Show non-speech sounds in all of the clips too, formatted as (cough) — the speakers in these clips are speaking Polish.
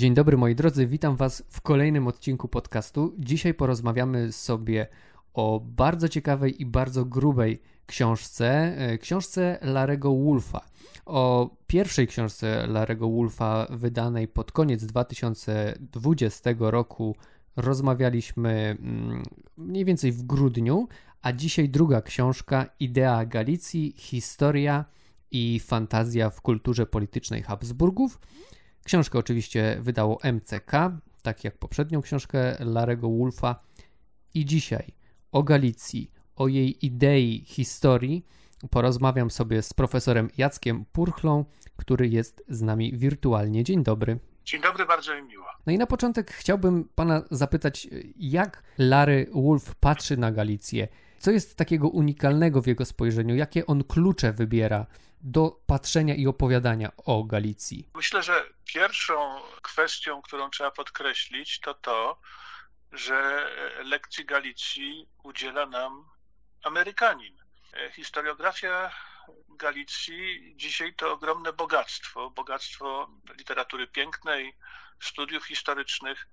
Dzień dobry moi drodzy, witam Was w kolejnym odcinku podcastu. Dzisiaj porozmawiamy sobie o bardzo ciekawej i bardzo grubej książce, e, książce Larego Wolfa. O pierwszej książce Larego Wolfa wydanej pod koniec 2020 roku rozmawialiśmy mm, mniej więcej w grudniu, a dzisiaj druga książka Idea Galicji, historia i fantazja w kulturze politycznej Habsburgów. Książkę oczywiście wydało MCK, tak jak poprzednią książkę Larego Wolfa. I dzisiaj o Galicji, o jej idei, historii porozmawiam sobie z profesorem Jackiem Purchlą, który jest z nami wirtualnie. Dzień dobry. Dzień dobry, bardzo mi miło. No i na początek chciałbym pana zapytać, jak Larry Wolf patrzy na Galicję? Co jest takiego unikalnego w jego spojrzeniu? Jakie on klucze wybiera do patrzenia i opowiadania o Galicji? Myślę, że pierwszą kwestią, którą trzeba podkreślić, to to, że lekcji Galicji udziela nam Amerykanin. Historiografia Galicji dzisiaj to ogromne bogactwo, bogactwo literatury pięknej, studiów historycznych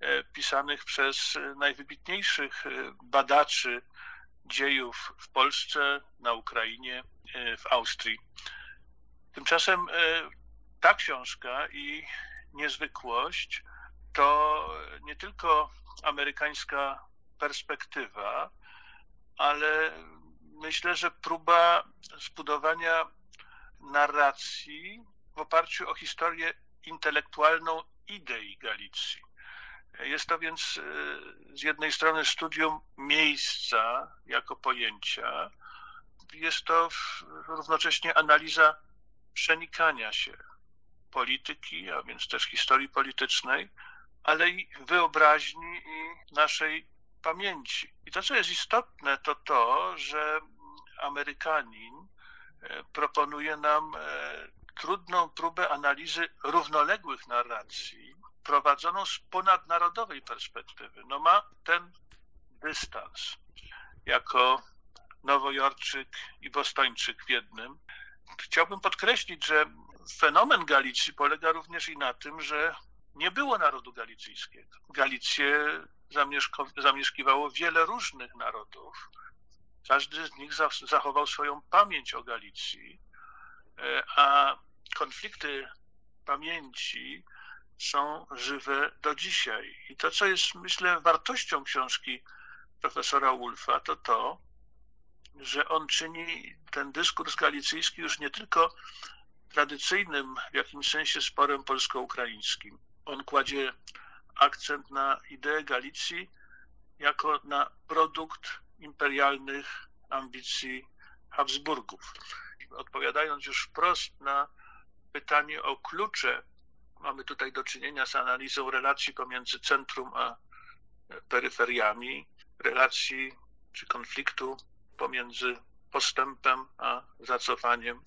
e, pisanych przez najwybitniejszych e, badaczy dziejów w Polsce, na Ukrainie, e, w Austrii. Tymczasem ta książka i niezwykłość to nie tylko amerykańska perspektywa, ale myślę, że próba zbudowania narracji w oparciu o historię intelektualną idei Galicji. Jest to więc z jednej strony studium miejsca jako pojęcia, jest to równocześnie analiza przenikania się polityki, a więc też historii politycznej, ale i wyobraźni i naszej pamięci. I to, co jest istotne, to to, że Amerykanin e, proponuje nam e, trudną próbę analizy równoległych narracji, prowadzoną z ponadnarodowej perspektywy. No ma ten dystans jako Nowojorczyk i Bostończyk w jednym. Chciałbym podkreślić, że fenomen Galicji polega również i na tym, że nie było narodu galicyjskiego. Galicję zamieszkiwało wiele różnych narodów. Każdy z nich zachował swoją pamięć o Galicji, e, a konflikty pamięci są żywe do dzisiaj. I to, co jest, myślę, wartością książki profesora Wolfa, to to, że on czyni ten dyskurs galicyjski już nie tylko tradycyjnym w jakimś sensie sporem polsko-ukraińskim. On kładzie akcent na ideę Galicji jako na produkt imperialnych ambicji Habsburgów. Odpowiadając już wprost na pytanie o klucze, mamy tutaj do czynienia z analizą relacji pomiędzy centrum a peryferiami, relacji czy konfliktu pomiędzy postępem a zacofaniem,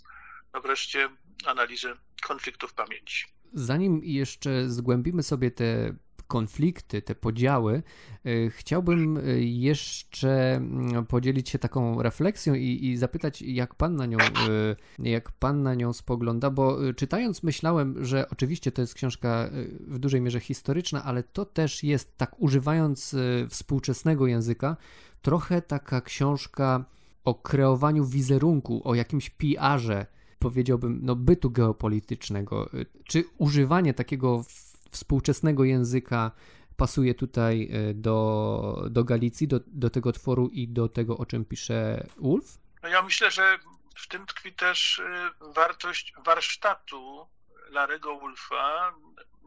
no wreszcie analizę konfliktów pamięci. Zanim jeszcze zgłębimy sobie te konflikty, te podziały, e, chciałbym e, jeszcze mm, podzielić się taką refleksją i, i, zapytać, jak pan na nią, e, jak pan na nią spogląda, bo czytając myślałem, że oczywiście to jest książka w dużej mierze historyczna, ale to też jest, tak używając współczesnego języka, trochę taka książka o kreowaniu wizerunku, o jakimś PR-ze, powiedziałbym, no, bytu geopolitycznego. Czy używanie takiego współczesnego języka pasuje tutaj e, do, do Galicji, do, do tego tworu i do tego, o czym pisze Ulf? No ja myślę, że w tym tkwi też e, wartość warsztatu Larego Wolfa,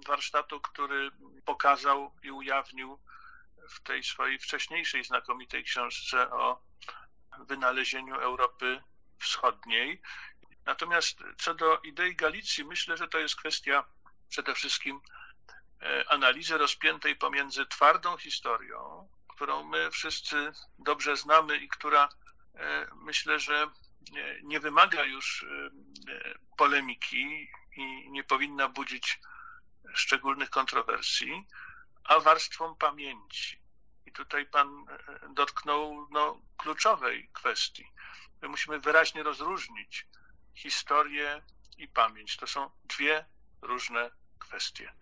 warsztatu, który pokazał i ujawnił w tej swojej wcześniejszej znakomitej książce o wynalezieniu Europy Wschodniej. Natomiast co do idei Galicji, myślę, że to jest kwestia przede wszystkim analizy rozpiętej pomiędzy twardą historią, którą my wszyscy dobrze znamy i która e, myślę, że nie wymaga już e, polemiki i nie powinna budzić szczególnych kontrowersji, a warstwą pamięci. I tutaj Pan dotknął no, kluczowej kwestii. My musimy wyraźnie rozróżnić historię i pamięć. To są dwie różne kwestie.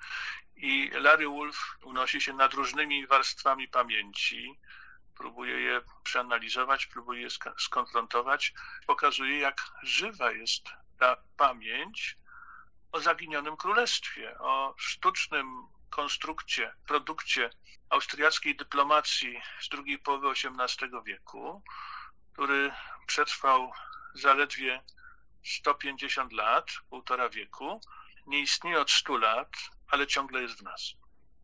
I Larry Wolf unosi się nad różnymi warstwami pamięci, próbuje je przeanalizować, próbuje je skonfrontować, pokazuje, jak żywa jest ta pamięć o zaginionym królestwie, o sztucznym konstrukcie, produkcie austriackiej dyplomacji z drugiej połowy XVIII wieku, który przetrwał zaledwie 150 lat, półtora wieku, nie istnieje od 100 lat, ale ciągle jest w nas.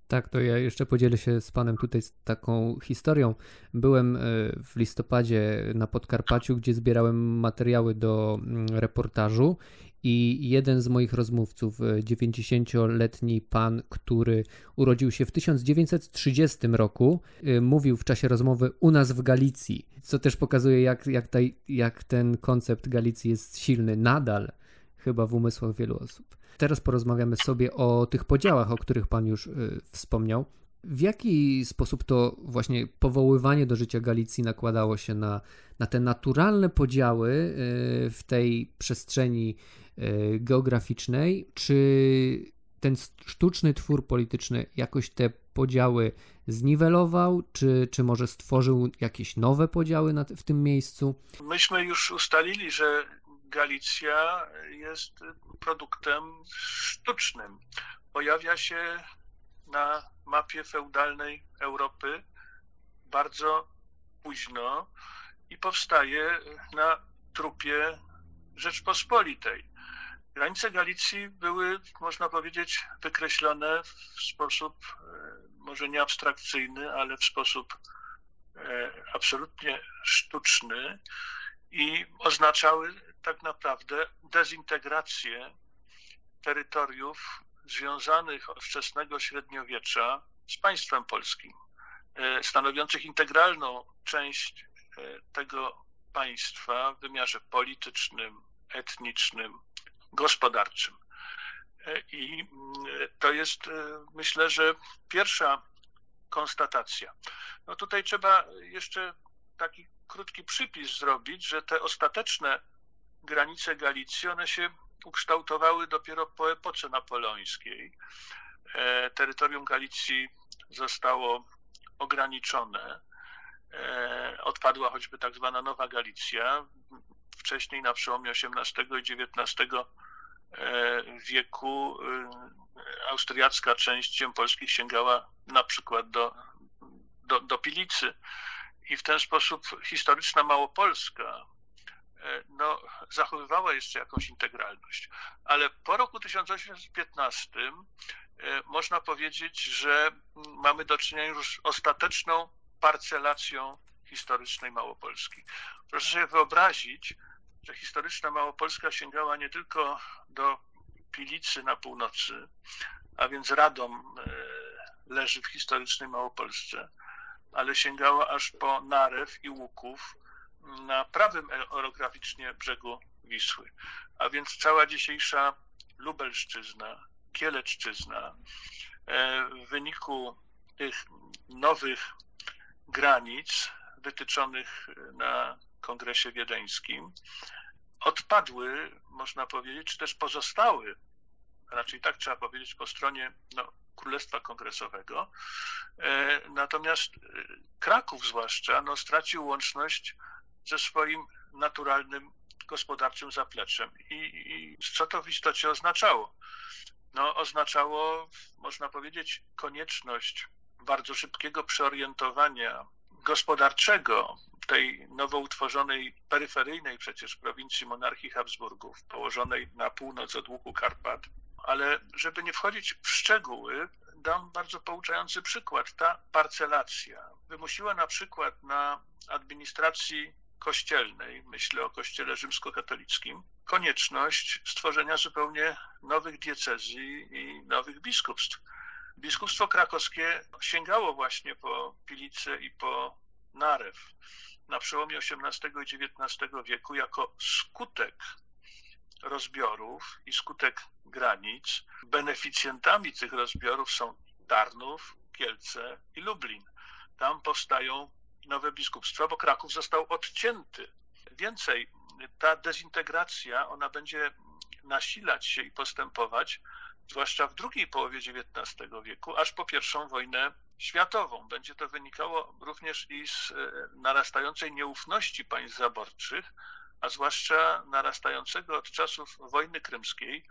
Tak, to ja jeszcze podzielę się z Panem tutaj z taką historią. Byłem e, w listopadzie na Podkarpaciu, gdzie zbierałem materiały do mm, reportażu i jeden z moich rozmówców, 90-letni e, pan, który urodził się w 1930 roku, e, mówił w czasie rozmowy u nas w Galicji, co też pokazuje, jak, jak, taj, jak ten koncept Galicji jest silny nadal, chyba w umysłach wielu osób. Teraz porozmawiamy sobie o tych podziałach, o których Pan już y, wspomniał. W jaki sposób to właśnie powoływanie do życia Galicji nakładało się na, na te naturalne podziały y, w tej przestrzeni y, geograficznej? Czy ten sztuczny twór polityczny jakoś te podziały zniwelował, czy, czy może stworzył jakieś nowe podziały na, w tym miejscu? Myśmy już ustalili, że Galicja jest produktem sztucznym. Pojawia się na mapie feudalnej Europy bardzo późno i powstaje na trupie Rzeczpospolitej. Granice Galicji były, można powiedzieć, wykreślone w sposób e, może nie abstrakcyjny, ale w sposób e, absolutnie sztuczny i oznaczały tak naprawdę dezintegrację terytoriów związanych od wczesnego średniowiecza z państwem polskim, e, stanowiących integralną część e, tego państwa w wymiarze politycznym, etnicznym, gospodarczym. E, I mm, to jest, myślę, że pierwsza konstatacja. No tutaj trzeba jeszcze taki krótki przypis zrobić, że te ostateczne granice Galicji, one się ukształtowały dopiero po epoce napoleońskiej. E, terytorium Galicji zostało ograniczone. E, odpadła choćby tak zwana Nowa Galicja. Wcześniej na przełomie XVIII i XIX e, wieku austriacka część ziem polskich sięgała na przykład do, do, do Pilicy i w ten sposób historyczna Małopolska no, zachowywała jeszcze jakąś integralność. Ale po roku 1815 e, można powiedzieć, że mamy do czynienia już z ostateczną parcelacją historycznej Małopolski. Proszę sobie wyobrazić, że historyczna Małopolska sięgała nie tylko do Pilicy na północy, a więc Radom e, leży w historycznej Małopolsce, ale sięgała aż po Narew i Łuków na prawym orograficznie brzegu Wisły. A więc cała dzisiejsza Lubelszczyzna, Kieleczczyzna e, w wyniku tych nowych granic wytyczonych na Kongresie Wiedeńskim odpadły, można powiedzieć, czy też pozostały, raczej tak trzeba powiedzieć, po stronie no, Królestwa Kongresowego. E, natomiast e, Kraków zwłaszcza no, stracił łączność ze swoim naturalnym gospodarczym zapleczem. I, I, co to w istocie oznaczało? No, oznaczało, można powiedzieć, konieczność bardzo szybkiego przeorientowania gospodarczego tej nowo utworzonej peryferyjnej przecież prowincji monarchii Habsburgów, położonej na północ od łuku Karpat, ale żeby nie wchodzić w szczegóły, dam bardzo pouczający przykład. Ta parcelacja wymusiła na przykład na administracji kościelnej, myślę o kościele rzymskokatolickim, konieczność stworzenia zupełnie nowych diecezji i nowych biskupstw. Biskupstwo krakowskie sięgało właśnie po Pilicę i po Narew na przełomie XVIII i XIX wieku jako skutek rozbiorów i skutek granic beneficjentami tych rozbiorów są Tarnów, Kielce i Lublin. Tam powstają nowe biskupstwa, bo Kraków został odcięty. Więcej, ta dezintegracja, ona będzie nasilać się i postępować zwłaszcza w drugiej połowie XIX wieku, aż po pierwszą wojnę światową. Będzie to wynikało również i z e, narastającej nieufności państw zaborczych, a zwłaszcza narastającego od czasów wojny krymskiej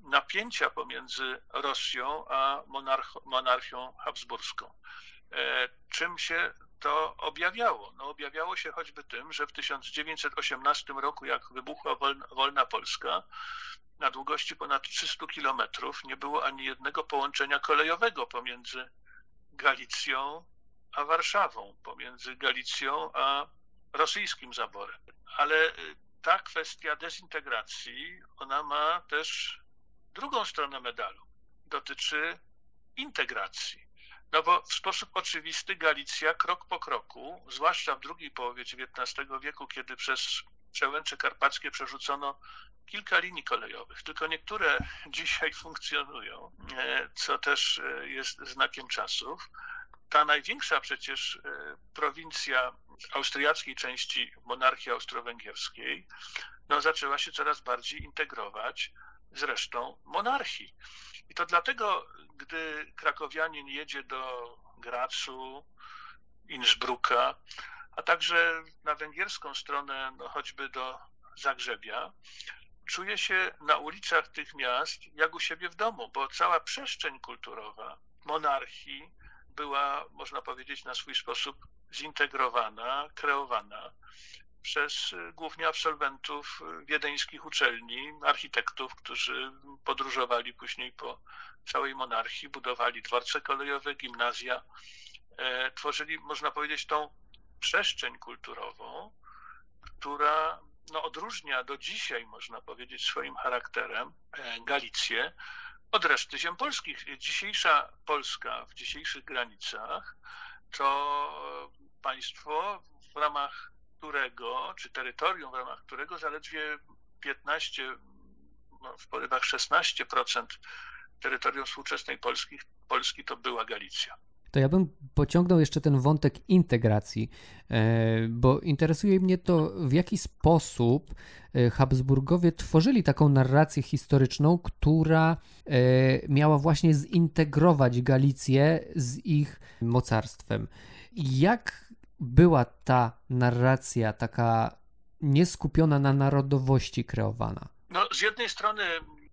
napięcia pomiędzy Rosją a monarchią habsburską. E, czym się to objawiało? No, objawiało się choćby tym, że w 1918 roku, jak wybuchła wolna, Polska, na długości ponad 300 kilometrów nie było ani jednego połączenia kolejowego pomiędzy Galicją a Warszawą, pomiędzy Galicją a rosyjskim zaborem. Ale y, ta kwestia dezintegracji, ona ma też drugą stronę medalu. Dotyczy integracji. No bo w sposób oczywisty Galicja krok po kroku, zwłaszcza w drugiej połowie XIX wieku, kiedy przez przełęcze karpackie przerzucono kilka linii kolejowych, tylko niektóre (laughs) dzisiaj funkcjonują, e, co też e, jest znakiem czasów. Ta największa przecież e, prowincja austriackiej części monarchii austro-węgierskiej no, zaczęła się coraz bardziej integrować z resztą monarchii. I to dlatego, gdy krakowianin jedzie do Gracu, Innsbrucka, a także na węgierską stronę, no choćby do Zagrzebia, czuje się na ulicach tych miast jak u siebie w domu, bo cała przestrzeń kulturowa monarchii była, można powiedzieć, na swój sposób zintegrowana, kreowana przez głównie absolwentów wiedeńskich uczelni, architektów, którzy podróżowali później po całej monarchii, budowali dworce kolejowe, gimnazja, e, tworzyli, można powiedzieć, tą przestrzeń kulturową, która no, odróżnia do dzisiaj, można powiedzieć, swoim charakterem e, Galicję od reszty ziem polskich. Dzisiejsza Polska w dzisiejszych granicach to państwo, w ramach którego, czy terytorium, w ramach którego zaledwie 15, no, w porywach 16% terytorium współczesnej Polski, Polski to była Galicja to ja bym pociągnął jeszcze ten wątek integracji, e, bo interesuje mnie to, w jaki sposób e, Habsburgowie tworzyli taką narrację historyczną, która e, miała właśnie zintegrować Galicję z ich mocarstwem. Jak była ta narracja taka nieskupiona na narodowości kreowana? No, z jednej strony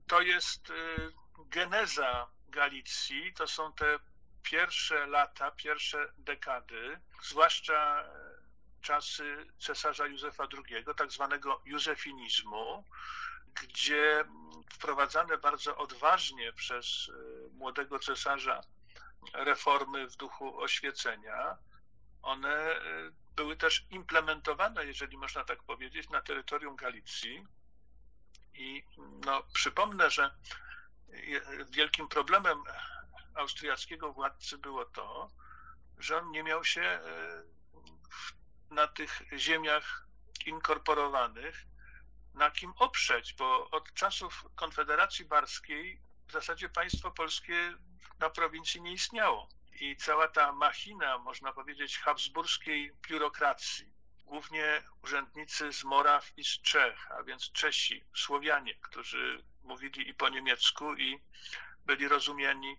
to jest geneza Galicji, to są te pierwsze lata, pierwsze dekady, zwłaszcza czasy cesarza Józefa II, tak zwanego józefinizmu, gdzie wprowadzane bardzo odważnie przez e, młodego cesarza reformy w duchu oświecenia, one e, były też implementowane, jeżeli można tak powiedzieć, na terytorium Galicji. I no, przypomnę, że wielkim problemem austriackiego władcy było to, że on nie miał się e, na tych ziemiach inkorporowanych na kim oprzeć, bo od czasów Konfederacji Barskiej w zasadzie państwo polskie na prowincji nie istniało. I cała ta machina, można powiedzieć, habsburskiej biurokracji, głównie urzędnicy z Moraw i z Czech, a więc Czesi, Słowianie, którzy mówili i po niemiecku i byli rozumiani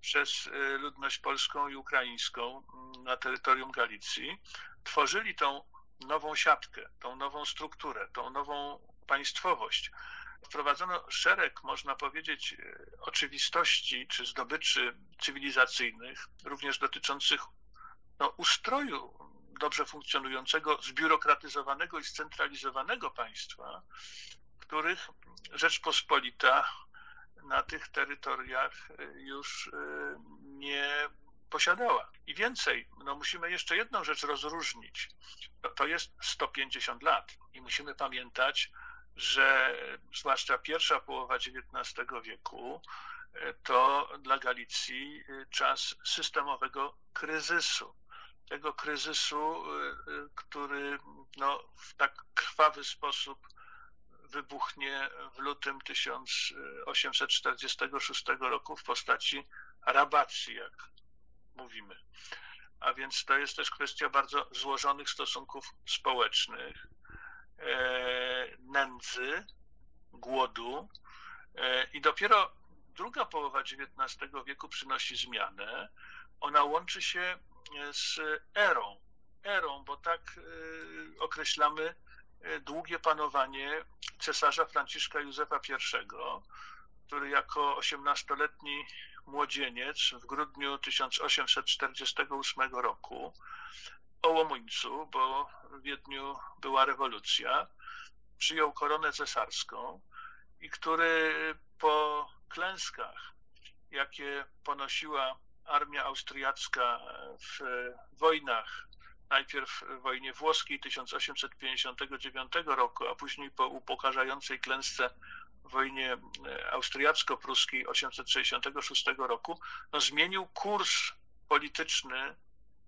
przez y, ludność polską i ukraińską mm, na terytorium Galicji, tworzyli tą nową siatkę, tą nową strukturę, tą nową państwowość. Wprowadzono szereg, można powiedzieć, y, oczywistości czy zdobyczy cywilizacyjnych, również dotyczących no, ustroju dobrze funkcjonującego, zbiurokratyzowanego i scentralizowanego państwa, których Rzeczpospolita na tych terytoriach y, już y, nie posiadała. I więcej, no musimy jeszcze jedną rzecz rozróżnić. To, to jest 150 lat i musimy pamiętać, że zwłaszcza pierwsza połowa XIX wieku y, to dla Galicji czas systemowego kryzysu. Tego kryzysu, który no, w tak krwawy sposób wybuchnie w lutym 1846 roku w postaci rabacji, jak mówimy. A więc to jest też kwestia bardzo złożonych stosunków społecznych, e, nędzy, głodu. E, I dopiero druga połowa XIX wieku przynosi zmianę. Ona łączy się z erą, erą, bo tak określamy długie panowanie cesarza Franciszka Józefa I, który jako 18-letni młodzieniec w grudniu 1848 roku o Łomuńcu, bo w Wiedniu była rewolucja, przyjął koronę cesarską i który po klęskach, jakie ponosiła armia austriacka w wojnach, najpierw w wojnie włoskiej 1859 roku, a później po upokarzającej klęsce wojnie austriacko-pruskiej 1866 roku, no, zmienił kurs polityczny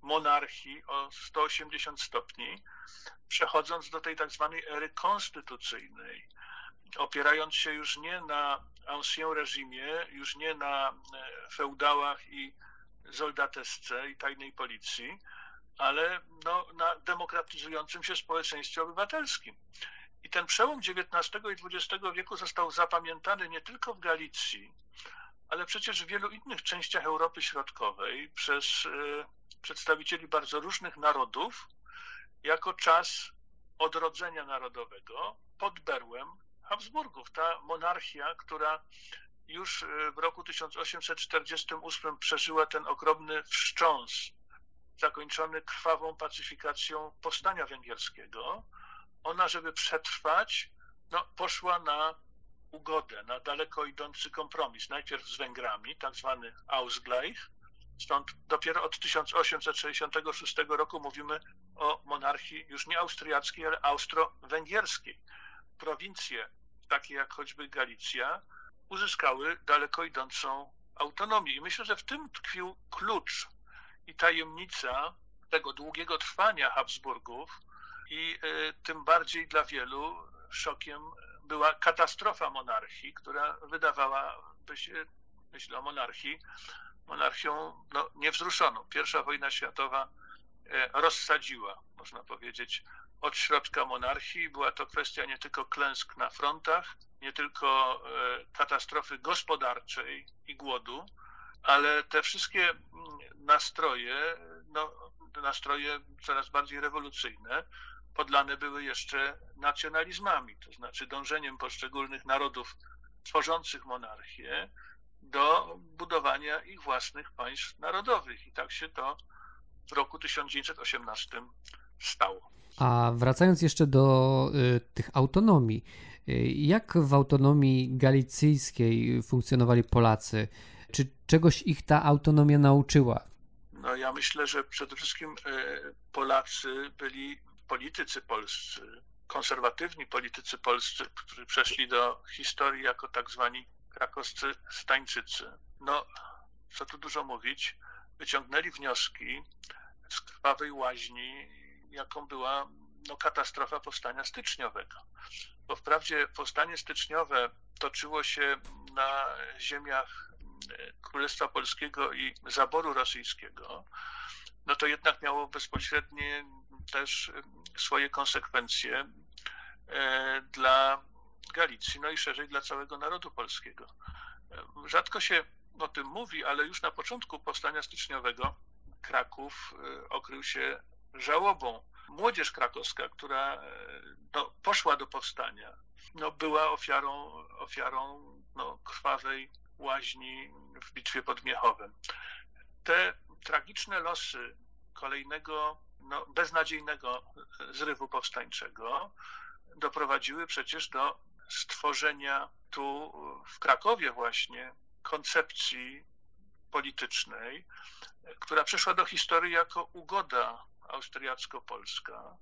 monarchii o 180 stopni, przechodząc do tej tak zwanej ery konstytucyjnej, opierając się już nie na ancien reżimie, już nie na e, feudałach i zoldatesce i tajnej policji, ale no, na demokratyzującym się społeczeństwie obywatelskim. I ten przełom XIX i XX wieku został zapamiętany nie tylko w Galicji, ale przecież w wielu innych częściach Europy Środkowej przez e, przedstawicieli bardzo różnych narodów jako czas odrodzenia narodowego pod berłem Habsburgów. Ta monarchia, która już e, w roku 1848 przeżyła ten ogromny wstrząs zakończony krwawą pacyfikacją powstania węgierskiego, ona, żeby przetrwać, no, poszła na ugodę, na daleko idący kompromis. Najpierw z Węgrami, tak zwany Ausgleich, Stąd dopiero od 1866 roku mówimy o monarchii już nie austriackiej, ale austro-węgierskiej. Prowincje, takie jak choćby Galicja, uzyskały daleko idącą autonomię. I myślę, że w tym tkwił klucz i tajemnica tego długiego trwania Habsburgów i y, tym bardziej dla wielu szokiem była katastrofa monarchii, która wydawałaby się, myślę o monarchii, monarchią no, niewzruszoną. Pierwsza wojna światowa e, rozsadziła, można powiedzieć, od środka monarchii. Była to kwestia nie tylko klęsk na frontach, nie tylko e, katastrofy gospodarczej i głodu, ale te wszystkie mm, nastroje, no, nastroje coraz bardziej rewolucyjne, podlane były jeszcze nacjonalizmami, to znaczy dążeniem poszczególnych narodów tworzących monarchię do budowania ich własnych państw narodowych. I tak się to w roku 1918 stało. A wracając jeszcze do y, tych autonomii, y, jak w autonomii galicyjskiej funkcjonowali Polacy? Czy czegoś ich ta autonomia nauczyła? No ja myślę, że przede wszystkim y, Polacy byli politycy polscy, konserwatywni politycy polscy, którzy przeszli do historii jako tak zwani krakowscy Stańczycy, no co tu dużo mówić, wyciągnęli wnioski z krwawej łaźni, jaką była no, katastrofa powstania styczniowego. Bo wprawdzie powstanie styczniowe toczyło się na ziemiach e, Królestwa Polskiego i zaboru rosyjskiego, no to jednak miało bezpośrednie też swoje konsekwencje e, dla Galicji, no i szerzej dla całego narodu polskiego. Rzadko się o tym mówi, ale już na początku powstania styczniowego Kraków e, okrył się żałobą. Młodzież krakowska, która e, no, poszła do powstania, no, była ofiarą, ofiarą no, krwawej łaźni w bitwie pod Miechowem. Te tragiczne losy kolejnego no, beznadziejnego zrywu powstańczego doprowadziły przecież do stworzenia tu w Krakowie właśnie koncepcji politycznej, która przeszła do historii jako ugoda austriacko-polska,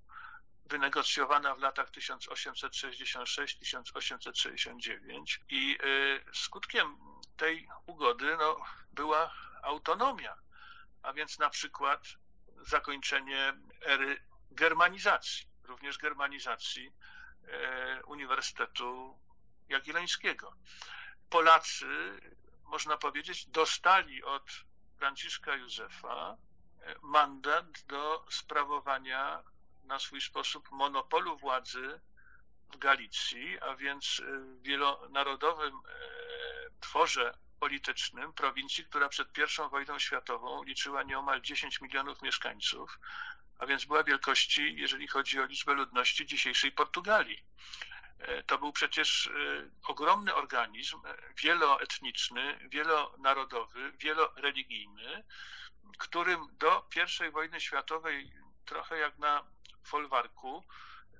wynegocjowana w latach 1866-1869 i y, skutkiem tej ugody no, była autonomia, a więc na przykład zakończenie ery germanizacji, również germanizacji E, Uniwersytetu Jagiellońskiego. Polacy, można powiedzieć, dostali od Franciszka Józefa e, mandat do sprawowania na swój sposób monopolu władzy w Galicji, a więc w wielonarodowym e, tworze politycznym prowincji, która przed I wojną światową liczyła nieomal 10 milionów mieszkańców, a więc była wielkości, jeżeli chodzi o liczbę ludności dzisiejszej Portugalii. E, to był przecież e, ogromny organizm, wieloetniczny, wielonarodowy, wieloreligijny, którym do I wojny światowej, trochę jak na folwarku,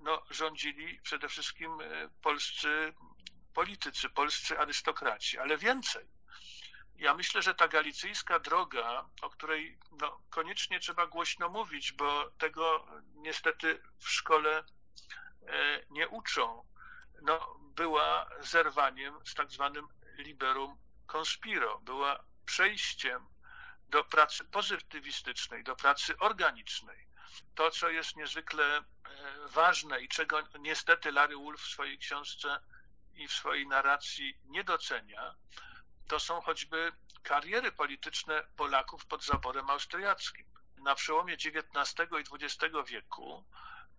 no, rządzili przede wszystkim e, polscy politycy, polscy arystokraci, ale więcej. Ja myślę, że ta galicyjska droga, o której no, koniecznie trzeba głośno mówić, bo tego niestety w szkole nie uczą, no, była zerwaniem z tak zwanym liberum conspiro, była przejściem do pracy pozytywistycznej, do pracy organicznej. To, co jest niezwykle e, ważne i czego niestety Larry Wolf w swojej książce i w swojej narracji nie docenia, to są choćby kariery polityczne Polaków pod zaborem austriackim. Na przełomie XIX i XX wieku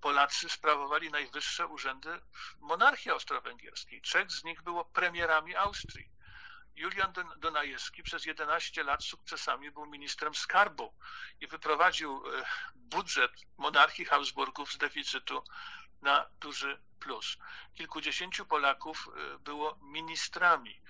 Polacy sprawowali najwyższe urzędy w monarchii austro-węgierskiej. Trzech z nich było premierami Austrii. Julian Donajewski przez 11 lat sukcesami był ministrem skarbu i wyprowadził e, budżet monarchii Habsburgów z deficytu na duży plus. Kilkudziesięciu Polaków e, było ministrami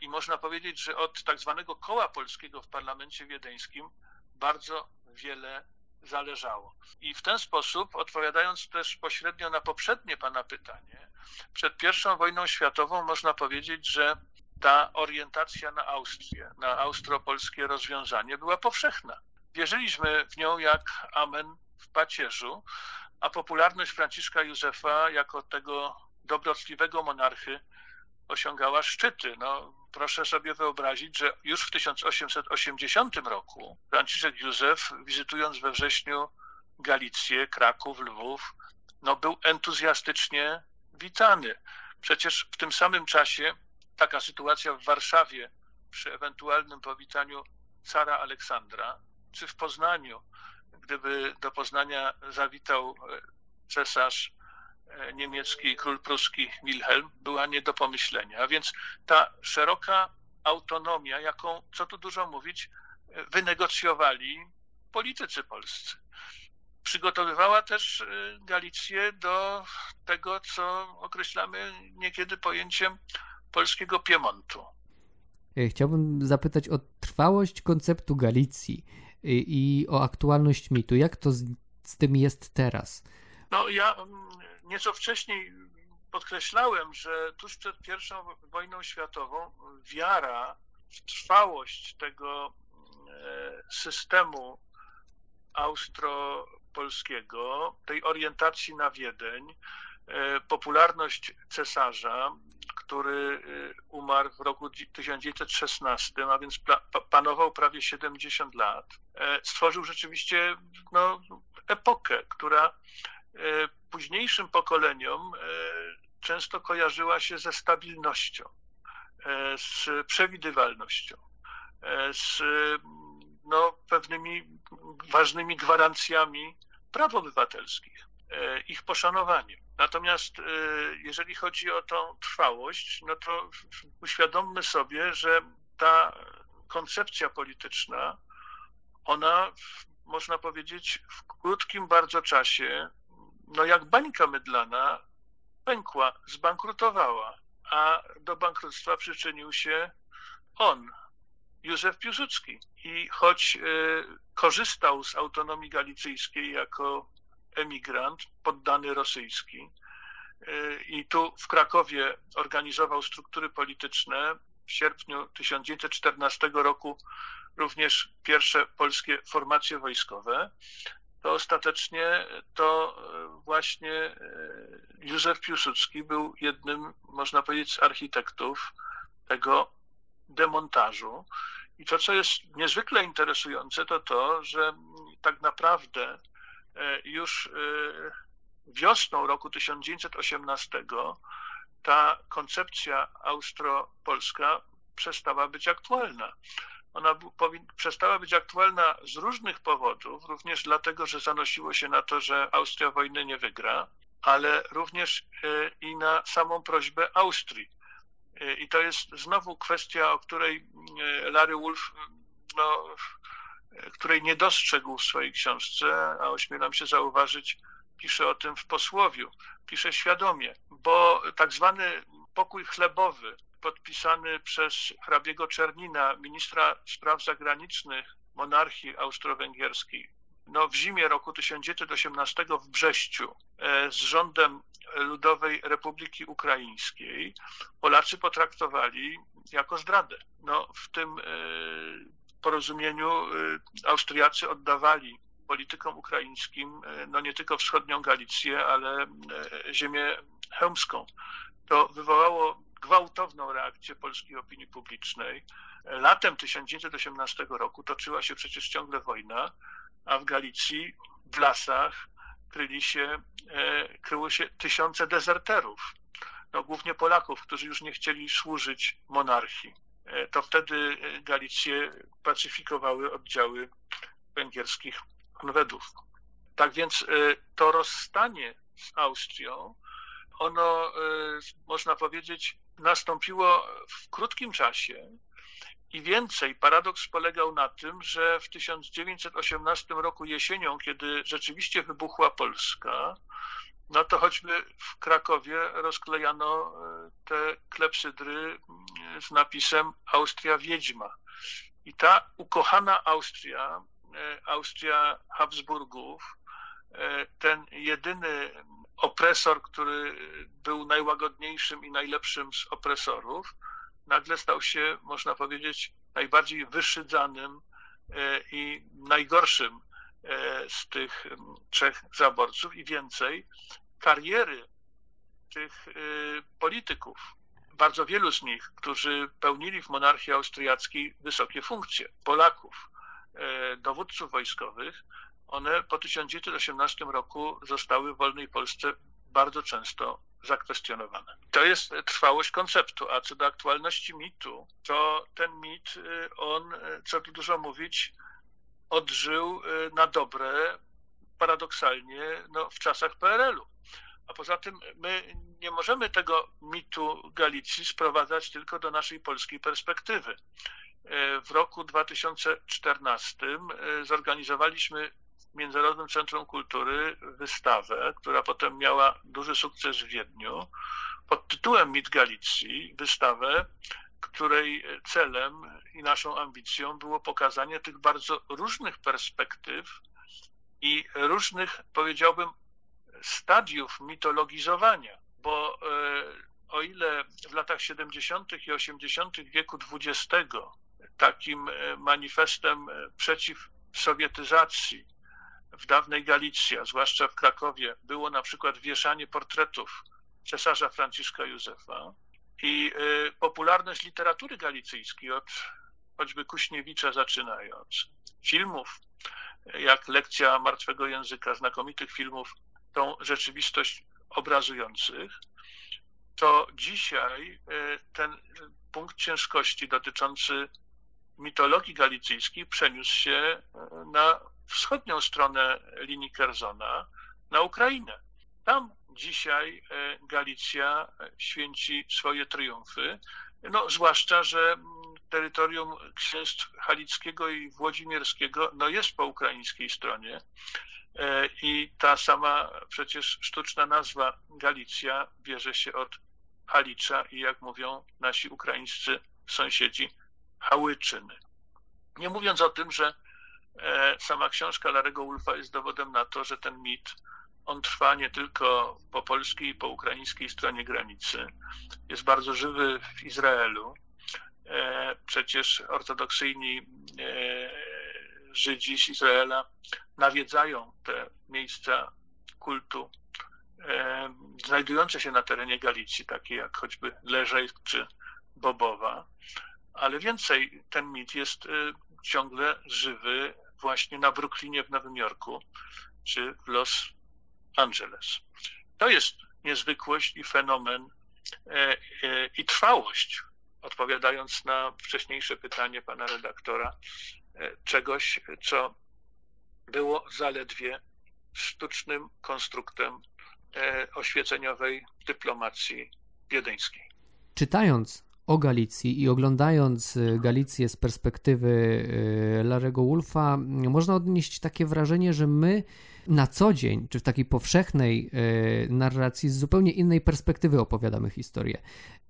i można powiedzieć, że od tak zwanego koła polskiego w parlamencie wiedeńskim bardzo wiele zależało. I w ten sposób, odpowiadając też pośrednio na poprzednie Pana pytanie, przed I wojną światową można powiedzieć, że ta orientacja na Austrię, na austropolskie rozwiązanie była powszechna. Wierzyliśmy w nią jak amen w pacierzu, a popularność Franciszka Józefa jako tego dobrotliwego monarchy osiągała szczyty. No, proszę sobie wyobrazić, że już w 1880 roku Franciszek Józef, wizytując we wrześniu Galicję, Kraków, Lwów, no, był entuzjastycznie witany. Przecież w tym samym czasie taka sytuacja w Warszawie przy ewentualnym powitaniu cara Aleksandra, czy w Poznaniu, gdyby do Poznania zawitał e, cesarz niemiecki król pruski Wilhelm była nie do pomyślenia. A więc ta szeroka autonomia, jaką, co tu dużo mówić, e, wynegocjowali politycy polscy. Przygotowywała też e, Galicję do tego, co określamy niekiedy pojęciem polskiego Piemontu. Chciałbym zapytać o trwałość konceptu Galicji i o aktualność mitu. Jak to z, z tym jest teraz? No ja Nieco wcześniej podkreślałem, że tuż przed I wojną światową wiara w trwałość tego e, systemu austropolskiego, tej orientacji na Wiedeń, e, popularność cesarza, który e, umarł w roku 1916, a więc panował prawie 70 lat, stworzył rzeczywiście no, epokę, która późniejszym pokoleniom e, często kojarzyła się ze stabilnością, e, z przewidywalnością, e, z no, pewnymi ważnymi gwarancjami praw obywatelskich, ich poszanowaniem. Natomiast jeżeli chodzi o tą trwałość, no to uświadommy sobie, że ta koncepcja polityczna, ona, można powiedzieć, w krótkim bardzo czasie no jak bańka mydlana, pękła, zbankrutowała, a do bankructwa przyczynił się on, Józef Piłsudski. I choć y, korzystał z autonomii galicyjskiej jako emigrant, poddany rosyjski, y, i tu w Krakowie organizował struktury polityczne, w sierpniu 1914 roku również pierwsze polskie formacje wojskowe, to ostatecznie to e, właśnie e, Józef Piłsudski był jednym, można powiedzieć, z architektów tego demontażu. I to, co jest niezwykle interesujące, to to, że tak naprawdę e, już wiosną roku 1918 ta koncepcja austropolska przestała być aktualna ona przestała być aktualna z różnych powodów, również dlatego, że zanosiło się na to, że Austria wojny nie wygra, ale również e, i na samą prośbę Austrii. I to jest znowu kwestia, o której Larry Wolf, no, której nie dostrzegł w swojej książce, a ośmielam się zauważyć, pisze o tym w posłowiu. Pisze świadomie, bo tak zwany pokój chlebowy podpisany przez hrabiego Czernina, ministra spraw zagranicznych monarchii austro-węgierskiej, no, w zimie roku 1918 w Brześciu e, z rządem Ludowej Republiki Ukraińskiej Polacy potraktowali jako zdradę. No, w tym e, porozumieniu e, Austriacy oddawali politykom ukraińskim no nie tylko wschodnią Galicję, ale ziemię chełmską. To wywołało gwałtowną reakcję polskiej opinii publicznej. Latem 1918 roku toczyła się przecież ciągle wojna, a w Galicji, w lasach kryli się, e, kryły się tysiące dezerterów, no, głównie Polaków, którzy już nie chcieli służyć monarchii. E, to wtedy Galicję pacyfikowały oddziały węgierskich konwedów. Tak więc e, to rozstanie z Austrią, ono, można powiedzieć, nastąpiło w krótkim czasie i więcej. Paradoks polegał na tym, że w 1918 roku jesienią, kiedy rzeczywiście wybuchła Polska, no to choćby w Krakowie rozklejano e, te klepsydry mm, z napisem Austria Wiedźma. I ta ukochana Austria, e, Austria Habsburgów, e, ten jedyny opresor, który był najłagodniejszym i najlepszym z opresorów, nagle stał się, można powiedzieć, najbardziej wyszydzanym e, i najgorszym e, z tych trzech zaborców i więcej kariery tych e, polityków, bardzo wielu z nich, którzy pełnili w monarchii austriackiej wysokie funkcje, Polaków, dowódców wojskowych, one po 1918 roku zostały w wolnej Polsce bardzo często zakwestionowane. To jest trwałość konceptu, a co do aktualności mitu, to ten mit, y, on, y, co tu dużo mówić, odżył y, na dobre, paradoksalnie, no, w czasach PRL-u. A poza tym my nie możemy tego mitu Galicji sprowadzać tylko do naszej polskiej perspektywy. W roku 2014 zorganizowaliśmy Międzynarodowym Centrum Kultury wystawę, która potem miała duży sukces w Wiedniu, pod tytułem Mit Galicji, wystawę, której celem i naszą ambicją było pokazanie tych bardzo różnych perspektyw i różnych, powiedziałbym, stadiów mitologizowania, bo e, o ile w latach 70. i 80. wieku XX takim e, manifestem e, przeciw sowietyzacji w dawnej Galicji, a zwłaszcza w Krakowie, było na przykład wieszanie portretów cesarza Franciszka Józefa i y, popularność literatury galicyjskiej od choćby Kuśniewicza zaczynając, filmów, jak Lekcja Martwego Języka, znakomitych filmów, tą rzeczywistość obrazujących, to dzisiaj y, ten punkt ciężkości dotyczący mitologii galicyjskiej przeniósł się y, na wschodnią stronę linii Kerzona na Ukrainę. Tam dzisiaj e, Galicja e, święci swoje triumfy, no, zwłaszcza, że mm, terytorium księstw halickiego i włodzimierskiego no, jest po ukraińskiej stronie e, i ta sama przecież sztuczna nazwa Galicja bierze się od Halicza i jak mówią nasi ukraińscy sąsiedzi, Hałyczyny. Nie mówiąc o tym, że sama książka Larego Wolfa jest dowodem na to, że ten mit on trwa nie tylko po polskiej i po ukraińskiej stronie granicy. Jest bardzo żywy w Izraelu. E, przecież ortodoksyjni e, Żydzi z Izraela nawiedzają te miejsca kultu znajdujące się na terenie Galicji, takie jak choćby Leżej czy Bobowa. Ale więcej, ten mit jest ciągle żywy właśnie na Brooklynie w Nowym Jorku czy w Los Angeles. To jest niezwykłość i fenomen e, e, i trwałość, odpowiadając na wcześniejsze pytanie pana redaktora, e, czegoś, co było zaledwie sztucznym konstruktem oświeceniowej dyplomacji wiedeńskiej. Czytając o Galicji i oglądając y, Galicję z perspektywy y, Larego Wolfa, można odnieść takie wrażenie, że my na co dzień, czy w takiej powszechnej y, narracji z zupełnie innej perspektywy opowiadamy historię.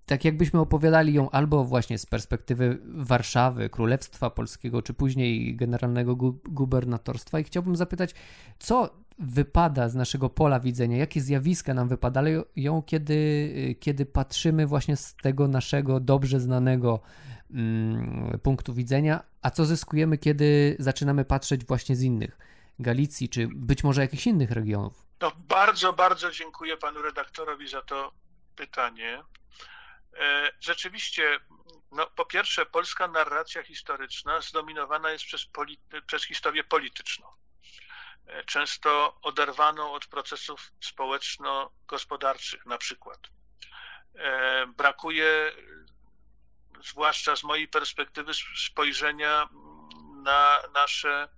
Tak jakbyśmy opowiadali ją albo właśnie z perspektywy Warszawy, Królestwa Polskiego, czy później generalnego gu gubernatorstwa. I chciałbym zapytać, co wypada z naszego pola widzenia, jakie zjawiska nam wypadają, kiedy, kiedy patrzymy właśnie z tego naszego dobrze znanego mm, punktu widzenia, a co zyskujemy, kiedy zaczynamy patrzeć właśnie z innych Galicji, czy być może jakichś innych regionów. No, bardzo, bardzo dziękuję panu redaktorowi za to pytanie. E, rzeczywiście, no, po pierwsze, polska narracja historyczna zdominowana jest przez, polity, przez historię polityczną. Często oderwaną od procesów społeczno-gospodarczych na przykład. E, brakuje, zwłaszcza z mojej perspektywy, spojrzenia na nasze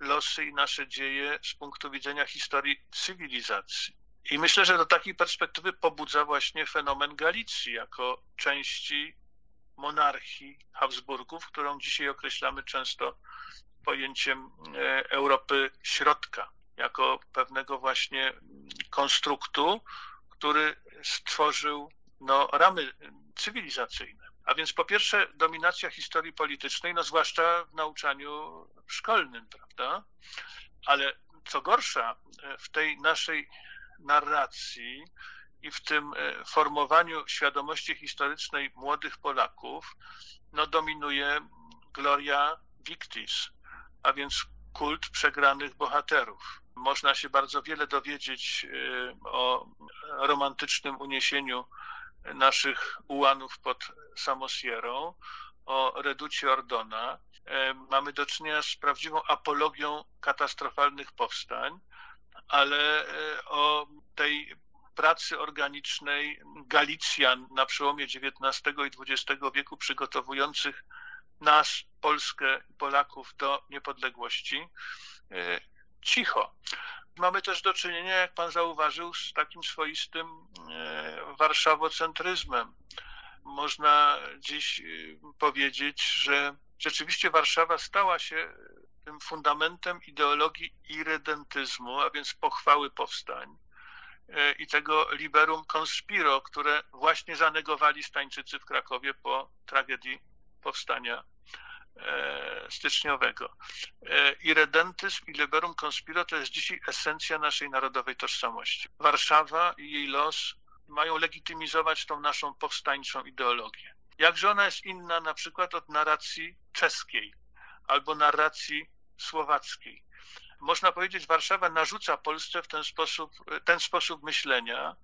losy i nasze dzieje z punktu widzenia historii cywilizacji. I myślę, że do takiej perspektywy pobudza właśnie fenomen Galicji jako części monarchii Habsburgów, którą dzisiaj określamy często pojęciem e, Europy Środka, jako pewnego właśnie konstruktu, który stworzył no, ramy cywilizacyjne. A więc po pierwsze dominacja historii politycznej, no zwłaszcza w nauczaniu szkolnym, prawda? Ale co gorsza, e, w tej naszej narracji i w tym e, formowaniu świadomości historycznej młodych Polaków, no dominuje gloria victis, a więc kult przegranych bohaterów. Można się bardzo wiele dowiedzieć y, o romantycznym uniesieniu naszych ułanów pod Samosierą, o reducie Ordona. E, mamy do czynienia z prawdziwą apologią katastrofalnych powstań, ale e, o tej pracy organicznej Galicjan na przełomie XIX i XX wieku przygotowujących nas, Polskę Polaków do niepodległości e, cicho. Mamy też do czynienia, jak pan zauważył, z takim swoistym e, warszawocentryzmem. Można dziś e, powiedzieć, że rzeczywiście Warszawa stała się tym fundamentem ideologii irredentyzmu, a więc pochwały powstań i tego liberum conspiro, które właśnie zanegowali Stańczycy w Krakowie po tragedii powstania e, styczniowego. E, Irredentyzm i liberum conspiro to jest dzisiaj esencja naszej narodowej tożsamości. Warszawa i jej los mają legitymizować tą naszą powstańczą ideologię. Jakże ona jest inna na przykład od narracji czeskiej albo narracji słowackiej. Można powiedzieć, Warszawa narzuca Polsce w ten sposób, ten sposób myślenia,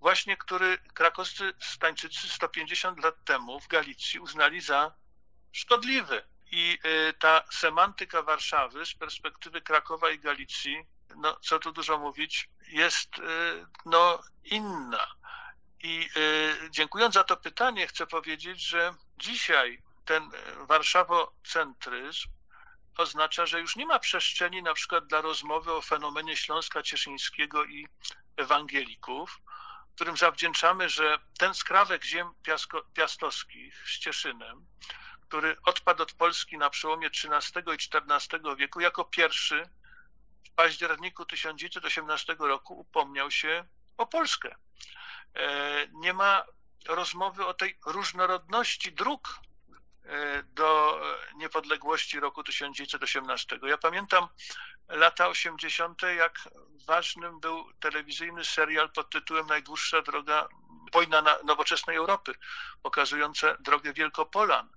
właśnie który krakowscy Stańczycy 150 lat temu w Galicji uznali za szkodliwy. I y, ta semantyka Warszawy z perspektywy Krakowa i Galicji, no co tu dużo mówić, jest y, no, inna. I y, dziękując za to pytanie, chcę powiedzieć, że dzisiaj ten warszawocentryzm oznacza, że już nie ma przestrzeni na przykład dla rozmowy o fenomenie Śląska Cieszyńskiego i ewangelików, którym zawdzięczamy, że ten skrawek ziem piasko, piastowskich z Cieszynem, który odpadł od Polski na przełomie XIII i XIV wieku, jako pierwszy w październiku 1918 roku upomniał się o Polskę. E, nie ma rozmowy o tej różnorodności dróg do niepodległości roku 1918. Ja pamiętam lata 80., jak ważnym był telewizyjny serial pod tytułem Najdłuższa droga, wojna na nowoczesnej Europy, pokazujące drogę Wielkopolan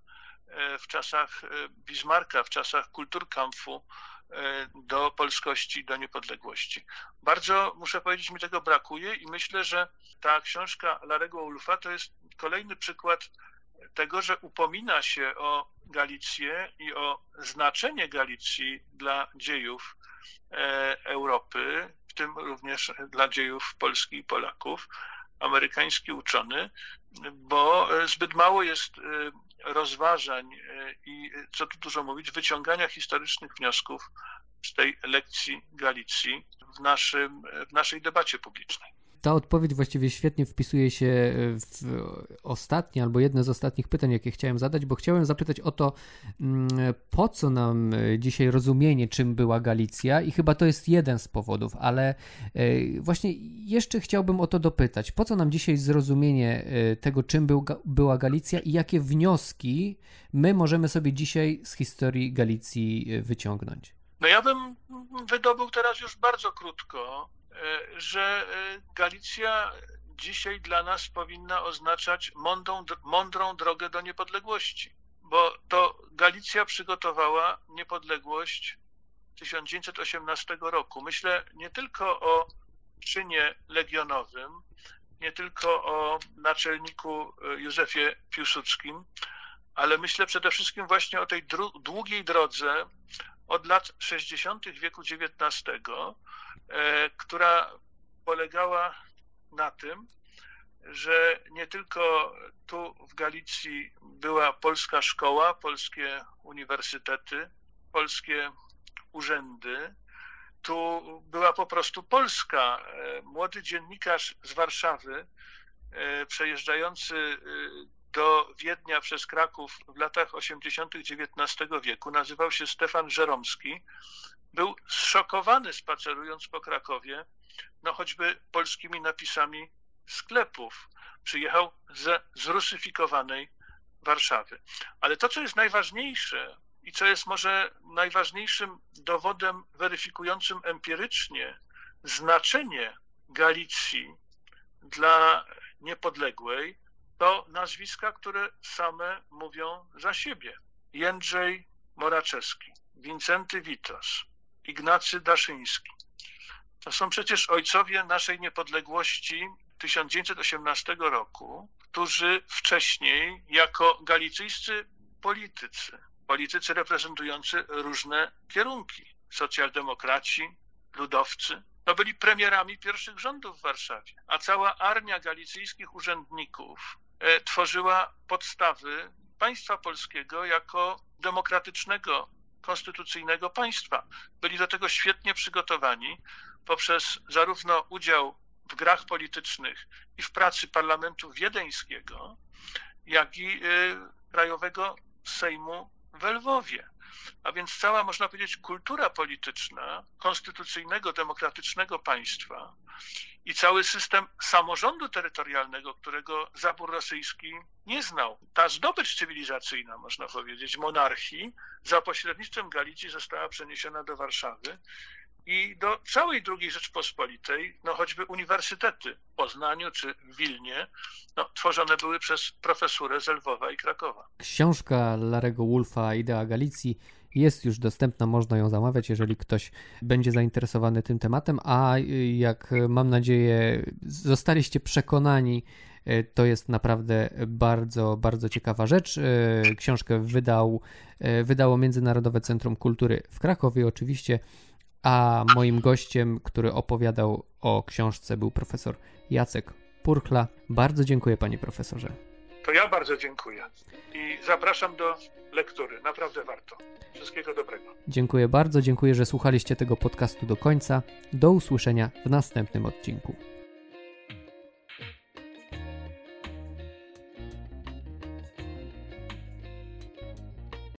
e, w czasach e, Bismarcka, w czasach kulturkampfu e, do polskości, do niepodległości. Bardzo, muszę powiedzieć, mi tego brakuje i myślę, że ta książka Larego Ulfa to jest kolejny przykład tego, że upomina się o Galicję i o znaczenie Galicji dla dziejów Europy, w tym również dla dziejów Polski i Polaków, amerykański uczony, bo zbyt mało jest y, rozważań i, co tu dużo mówić, wyciągania historycznych wniosków z tej lekcji Galicji w, naszym, w naszej debacie publicznej. Ta odpowiedź właściwie świetnie wpisuje się w ostatnie albo jedno z ostatnich pytań, jakie chciałem zadać, bo chciałem zapytać o to, mm, po co nam dzisiaj rozumienie, czym była Galicja i chyba to jest jeden z powodów, ale e, właśnie jeszcze chciałbym o to dopytać. Po co nam dzisiaj zrozumienie e, tego, czym był, była Galicja i jakie wnioski my możemy sobie dzisiaj z historii Galicji e, wyciągnąć? No ja bym wydobył teraz już bardzo krótko, e, że e, Galicja dzisiaj dla nas powinna oznaczać mądrą, mądrą drogę do niepodległości, bo to Galicja przygotowała niepodległość 1918 roku. Myślę nie tylko o czynie legionowym, nie tylko o naczelniku e, Józefie Piłsudskim, ale myślę przede wszystkim właśnie o tej długiej drodze od lat 60. wieku XIX, e, która polegała na tym, że nie tylko tu w Galicji była polska szkoła, polskie uniwersytety, polskie urzędy, tu była po prostu Polska. E, młody dziennikarz z Warszawy, e, przejeżdżający do Wiednia przez Kraków w latach 80. XIX wieku, nazywał się Stefan Żeromski, był zszokowany spacerując po Krakowie, no choćby polskimi napisami sklepów. Przyjechał ze zrusyfikowanej Warszawy. Ale to, co jest najważniejsze i co jest może najważniejszym dowodem weryfikującym empirycznie znaczenie Galicji dla niepodległej, to nazwiska, które same mówią za siebie. Jędrzej Moraczewski, Wincenty Witos, Ignacy Daszyński. To są przecież ojcowie naszej niepodległości 1918 roku, którzy wcześniej jako galicyjscy politycy, politycy reprezentujący różne kierunki, socjaldemokraci, ludowcy, no byli premierami pierwszych rządów w Warszawie, a cała armia galicyjskich urzędników tworzyła podstawy państwa polskiego jako demokratycznego, konstytucyjnego państwa. Byli do tego świetnie przygotowani poprzez zarówno udział w grach politycznych i w pracy parlamentu wiedeńskiego, jak i e, Krajowego Sejmu w Lwowie. A więc cała, można powiedzieć, kultura polityczna konstytucyjnego, demokratycznego państwa i cały system samorządu terytorialnego, którego zabór rosyjski nie znał. Ta zdobycz cywilizacyjna, można powiedzieć, monarchii za pośrednictwem Galicji została przeniesiona do Warszawy i do całej II Rzeczpospolitej, no choćby uniwersytety w Poznaniu czy w Wilnie, no, tworzone były przez profesurę z Lwowa i Krakowa. Książka Larego Wolfa Idea Galicji jest już dostępna, można ją zamawiać, jeżeli ktoś będzie zainteresowany tym tematem, a jak mam nadzieję zostaliście przekonani, e, to jest naprawdę bardzo, bardzo ciekawa rzecz. E, książkę wydał, wydało Międzynarodowe Centrum Kultury w Krakowie oczywiście, a moim gościem, który opowiadał o książce był profesor Jacek Purchla. Bardzo dziękuję panie profesorze. To ja bardzo dziękuję i zapraszam do lektury. Naprawdę warto. Wszystkiego dobrego. Dziękuję bardzo, dziękuję, że słuchaliście tego podcastu do końca. Do usłyszenia w następnym odcinku.